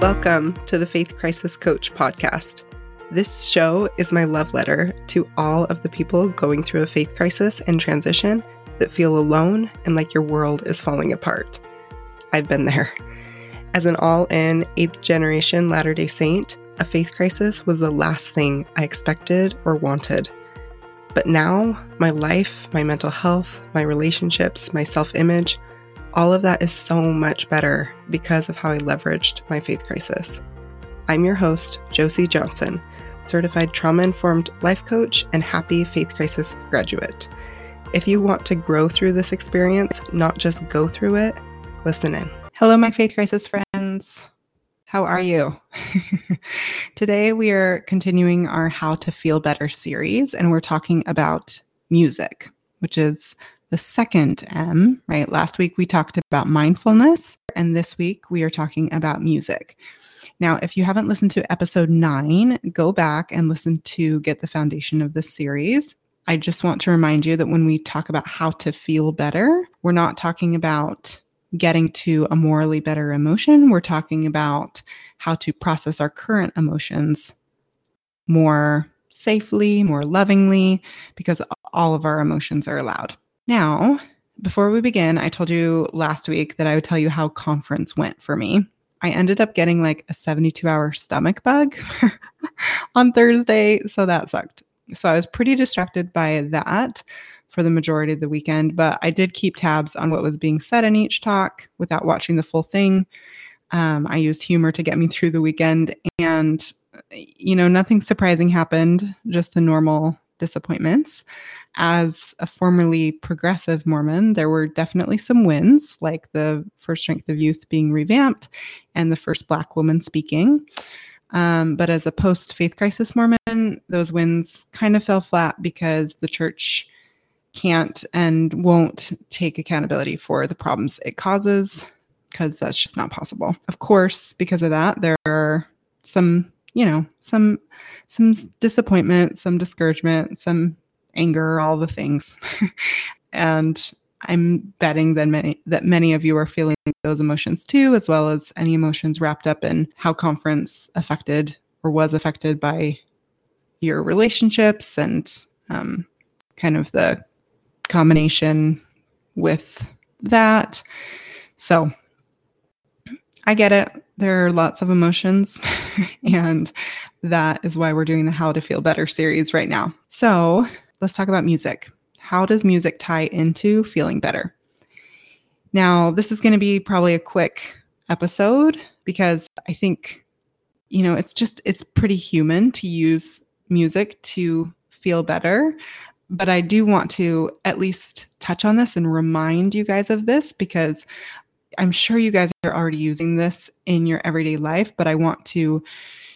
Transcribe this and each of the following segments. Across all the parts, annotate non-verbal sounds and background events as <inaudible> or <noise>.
Welcome to the Faith Crisis Coach podcast. This show is my love letter to all of the people going through a faith crisis and transition that feel alone and like your world is falling apart. I've been there. As an all in, eighth generation Latter day Saint, a faith crisis was the last thing I expected or wanted. But now, my life, my mental health, my relationships, my self image, all of that is so much better because of how I leveraged my faith crisis. I'm your host, Josie Johnson, certified trauma informed life coach and happy faith crisis graduate. If you want to grow through this experience, not just go through it, listen in. Hello, my faith crisis friends. How are you? <laughs> Today, we are continuing our How to Feel Better series, and we're talking about music, which is the second M, right? Last week we talked about mindfulness, and this week we are talking about music. Now, if you haven't listened to episode nine, go back and listen to get the foundation of this series. I just want to remind you that when we talk about how to feel better, we're not talking about getting to a morally better emotion. We're talking about how to process our current emotions more safely, more lovingly, because all of our emotions are allowed. Now, before we begin, I told you last week that I would tell you how conference went for me. I ended up getting like a 72 hour stomach bug <laughs> on Thursday, so that sucked. So I was pretty distracted by that for the majority of the weekend, but I did keep tabs on what was being said in each talk without watching the full thing. Um, I used humor to get me through the weekend, and you know, nothing surprising happened, just the normal disappointments. As a formerly progressive Mormon, there were definitely some wins, like the For the Strength of Youth being revamped and the first Black woman speaking. Um, but as a post faith crisis Mormon, those wins kind of fell flat because the church can't and won't take accountability for the problems it causes, because that's just not possible. Of course, because of that, there are some, you know, some some disappointment, some discouragement, some anger, all the things. <laughs> and I'm betting that many that many of you are feeling those emotions too, as well as any emotions wrapped up in how conference affected or was affected by your relationships and um, kind of the combination with that. So I get it. There are lots of emotions, <laughs> and that is why we're doing the How to Feel Better series right now. So let's talk about music. How does music tie into feeling better? Now, this is going to be probably a quick episode because I think, you know, it's just, it's pretty human to use music to feel better. But I do want to at least touch on this and remind you guys of this because I'm sure you guys are already using this in your everyday life, but I want to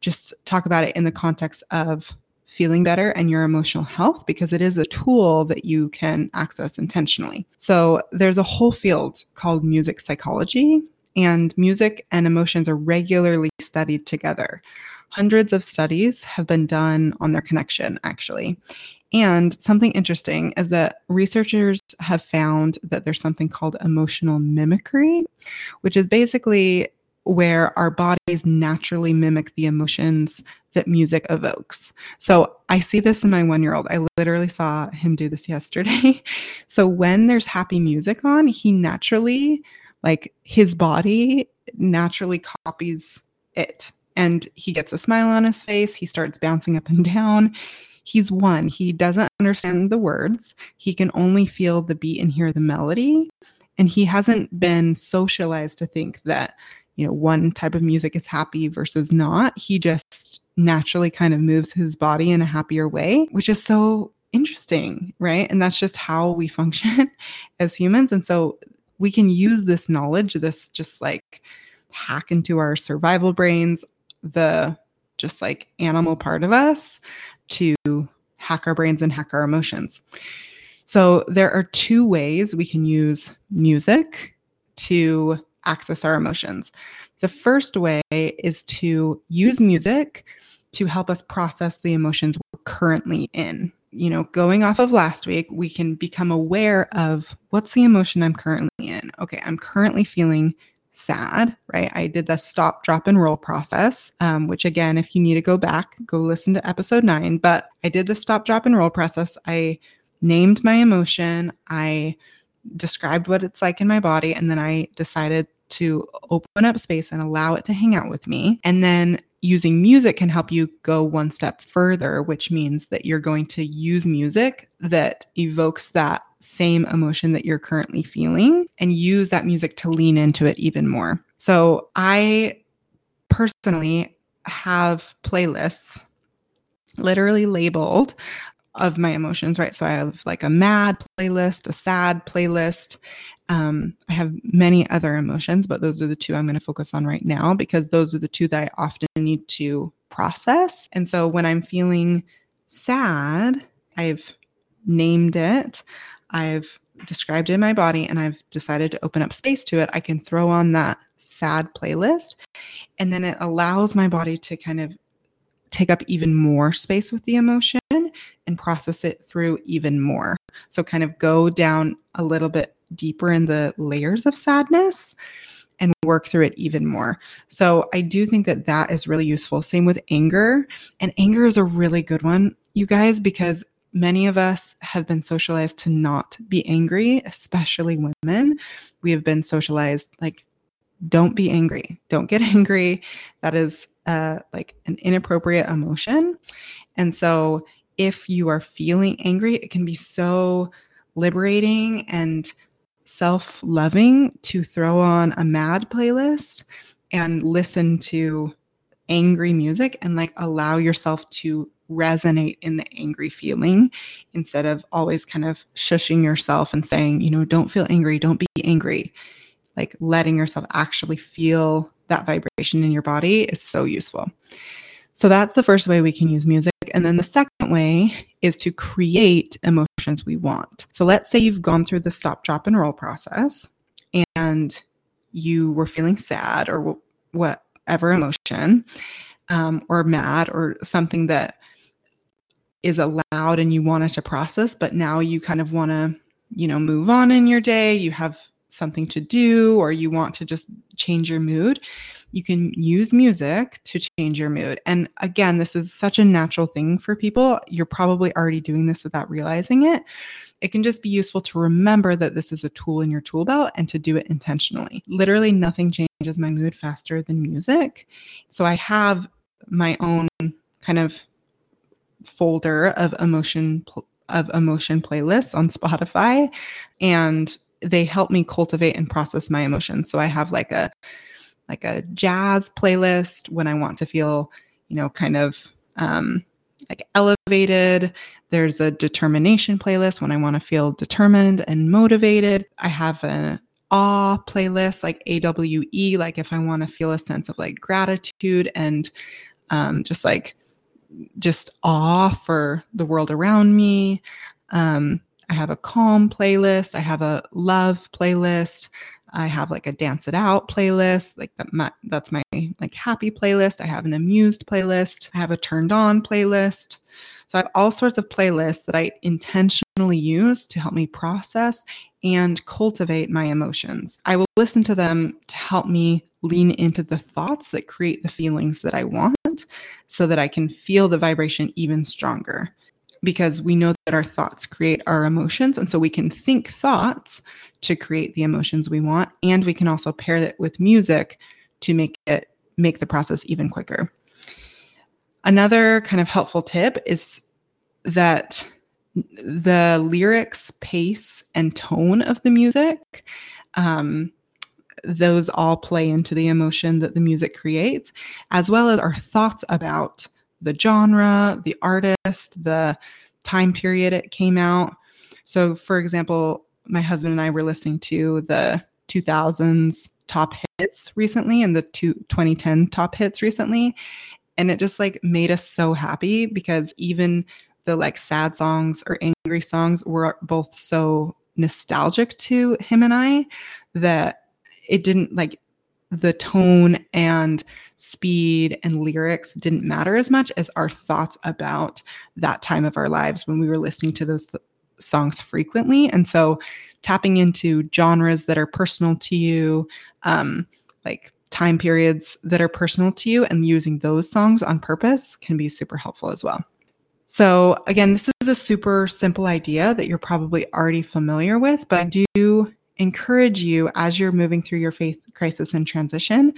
just talk about it in the context of feeling better and your emotional health because it is a tool that you can access intentionally. So, there's a whole field called music psychology, and music and emotions are regularly studied together. Hundreds of studies have been done on their connection, actually. And something interesting is that researchers have found that there's something called emotional mimicry, which is basically where our bodies naturally mimic the emotions that music evokes. So I see this in my one year old. I literally saw him do this <laughs> yesterday. so when there's happy music on, he naturally, like his body naturally copies it. And he gets a smile on his face. He starts bouncing up and down. He's one. He doesn't understand the words. He can only feel the beat and hear the melody. And he hasn't been socialized to think that you know, one type of music is happy versus not. He just naturally kind of moves his body in a happier way, which is so interesting, right? And that's just how we function <laughs> as humans. And so we can use this knowledge, this just like hack into our survival brains, the just like animal part of us to hack our brains and hack our emotions. So there are two ways we can use music to access our emotions. The first way is to use music to help us process the emotions we're currently in. You know, going off of last week, we can become aware of what's the emotion I'm currently in. Okay, I'm currently feeling sad, right? I did the stop, drop, and roll process, um, which again, if you need to go back, go listen to episode nine. But I did the stop, drop, and roll process. I named my emotion. I described what it's like in my body. And then I decided to open up space and allow it to hang out with me. And then using music can help you go one step further, which means that you're going to use music that evokes that same emotion that you're currently feeling and use that music to lean into it even more. So I personally have playlists literally labeled of my emotions, right? So I have like a mad playlist, a sad playlist. Um, I have many other emotions, but those are the two I'm going to focus on right now because those are the two that I often need to process. And so when I'm feeling sad, I've named it, I've described in my body, and I've decided to open up space to it. I can throw on that sad playlist, and then it allows my body to kind of take up even more space with the emotion and process it through even more. So, kind of go down a little bit deeper in the layers of sadness and work through it even more. So, I do think that that is really useful. Same with anger. And anger is a really good one, you guys, because many of us have been socialized to not be angry, especially women. We have been socialized like, don't be angry. Don't get <laughs> angry. That is uh, like an inappropriate emotion. And so if you are feeling angry, it can be so liberating and self loving to throw on a mad playlist and listen to angry music and like allow yourself to resonate in the angry feeling instead of always kind of shushing yourself and saying, you know, don't feel angry, don't be angry. Like letting yourself actually feel that vibration in your body is so useful. So that's the first way we can use music. And then the second way is to create emotions we want. So let's say you've gone through the stop, drop, and roll process and you were feeling sad or whatever emotion, um, or mad or something that is allowed and you want it to process, but now you kind of want to, you know, move on in your day. You have something to do or you want to just change your mood you can use music to change your mood. And again, this is such a natural thing for people. You're probably already doing this without realizing it. It can just be useful to remember that this is a tool in your tool belt and to do it intentionally. Literally, nothing changes my mood faster than music. So I have my own kind of folder of emotion of emotion playlists on Spotify and they help me cultivate and process my emotions. So I have like a like a jazz playlist when I want to feel, you know, kind of um, like elevated. There's a determination playlist when I want to feel determined and motivated. I have an awe playlist like AWE, like if I want to feel a sense of like gratitude and um, just like just awe for the world around me. Um, I have a calm playlist. I have a love playlist. I have like a dance it out playlist, like that my, that's my like happy playlist. I have an amused playlist. I have a turned on playlist. So I have all sorts of playlists that I intentionally use to help me process and cultivate my emotions. I will listen to them to help me lean into the thoughts that create the feelings that I want so that I can feel the vibration even stronger because we know that our thoughts create our emotions. And so we can think thoughts to create the emotions we want. And we can also pair it with music to make it make the process even quicker. Another kind of helpful tip is that the lyrics, pace, and tone of the music, um, those all play into the emotion that the music creates, as well as our thoughts about the genre, the artist, the time period it came out. So, for example, my husband and I were listening to the 2000s top hits recently and the two, 2010 top hits recently. And it just like made us so happy because even the like sad songs or angry songs were both so nostalgic to him and I that it didn't like the tone and speed and lyrics didn't matter as much as our thoughts about that time of our lives when we were listening to those th- songs frequently. And so tapping into genres that are personal to you, um, like time periods that are personal to you and using those songs on purpose can be super helpful as well. So, again, this is a super simple idea that you're probably already familiar with, but I do encourage you as you're moving through your faith crisis and transition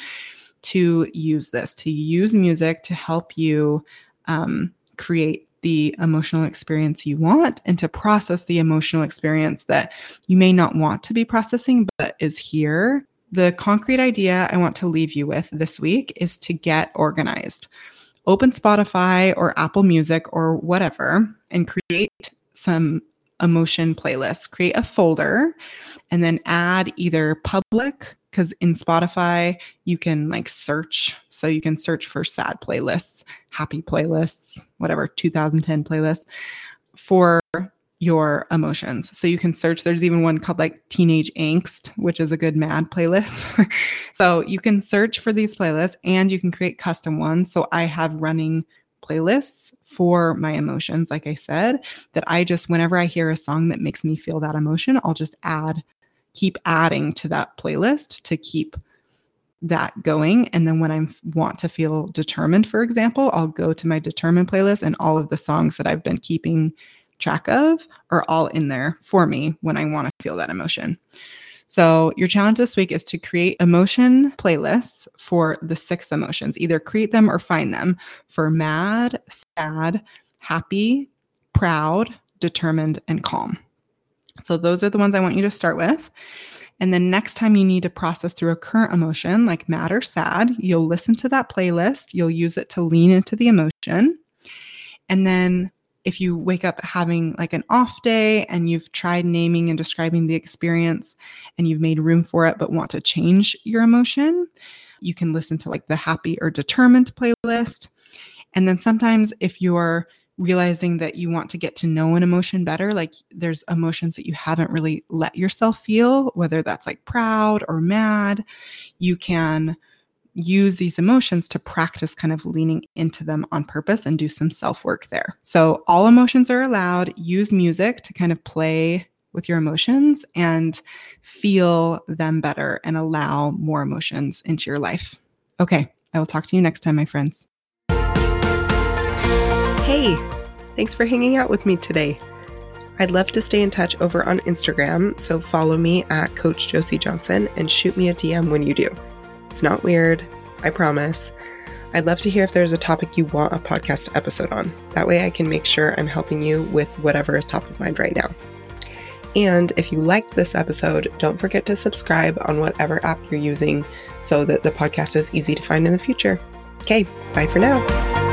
to use this, to use music to help you um, create the emotional experience you want and to process the emotional experience that you may not want to be processing, but is here. The concrete idea I want to leave you with this week is to get organized. Open Spotify or Apple Music or whatever and create some emotion playlists. Create a folder and then add either public because in Spotify, you can like search. So you can search for sad playlists, happy playlists, whatever, 2010 playlists for your emotions. So you can search. There's even one called like Teenage Angst, which is a good mad playlist. <laughs> so you can search for these playlists and you can create custom ones. So I have running playlists for my emotions, like I said, that I just, whenever I hear a song that makes me feel that emotion, I'll just add keep adding to that playlist to keep that going. And then when I want to feel determined, for example, I'll go to my determined playlist and all of the songs that I've been keeping track of are all in there for me when I want to feel that emotion. So, your challenge this week is to create emotion playlists for the six emotions. Either create them or find them for mad, sad, happy, proud, determined, and calm. So those are the ones I want you to start with. And then next time you need to process through a current emotion like mad or sad, you'll listen to that playlist, you'll use it to lean into the emotion. And then if you wake up having like an off day and you've tried naming and describing the experience and you've made room for it but want to change your emotion, you can listen to like the happy or determined playlist. And then sometimes if you're realizing that you want to get to know an emotion better. Like there's emotions that you haven't really let yourself feel, whether that's like proud or mad. You can use these emotions to practice kind of leaning into them on purpose and do some self work there. So, all emotions are allowed. Use music to kind of play with your emotions and feel them better and allow more emotions into your life. Okay, I will talk to you next time, my friends. Hey, thanks for hanging out with me today. I'd love to stay in touch over on Instagram, so follow me at Coach Josie Johnson and shoot me a DM when you do. It's not weird, I promise. I'd love to hear if there's a topic you want a podcast episode on. That way I can make sure I'm helping you with whatever is top of mind right now. And if you liked this episode, don't forget to subscribe on whatever app you're using so that the podcast is easy to find in the future. Okay, bye for now.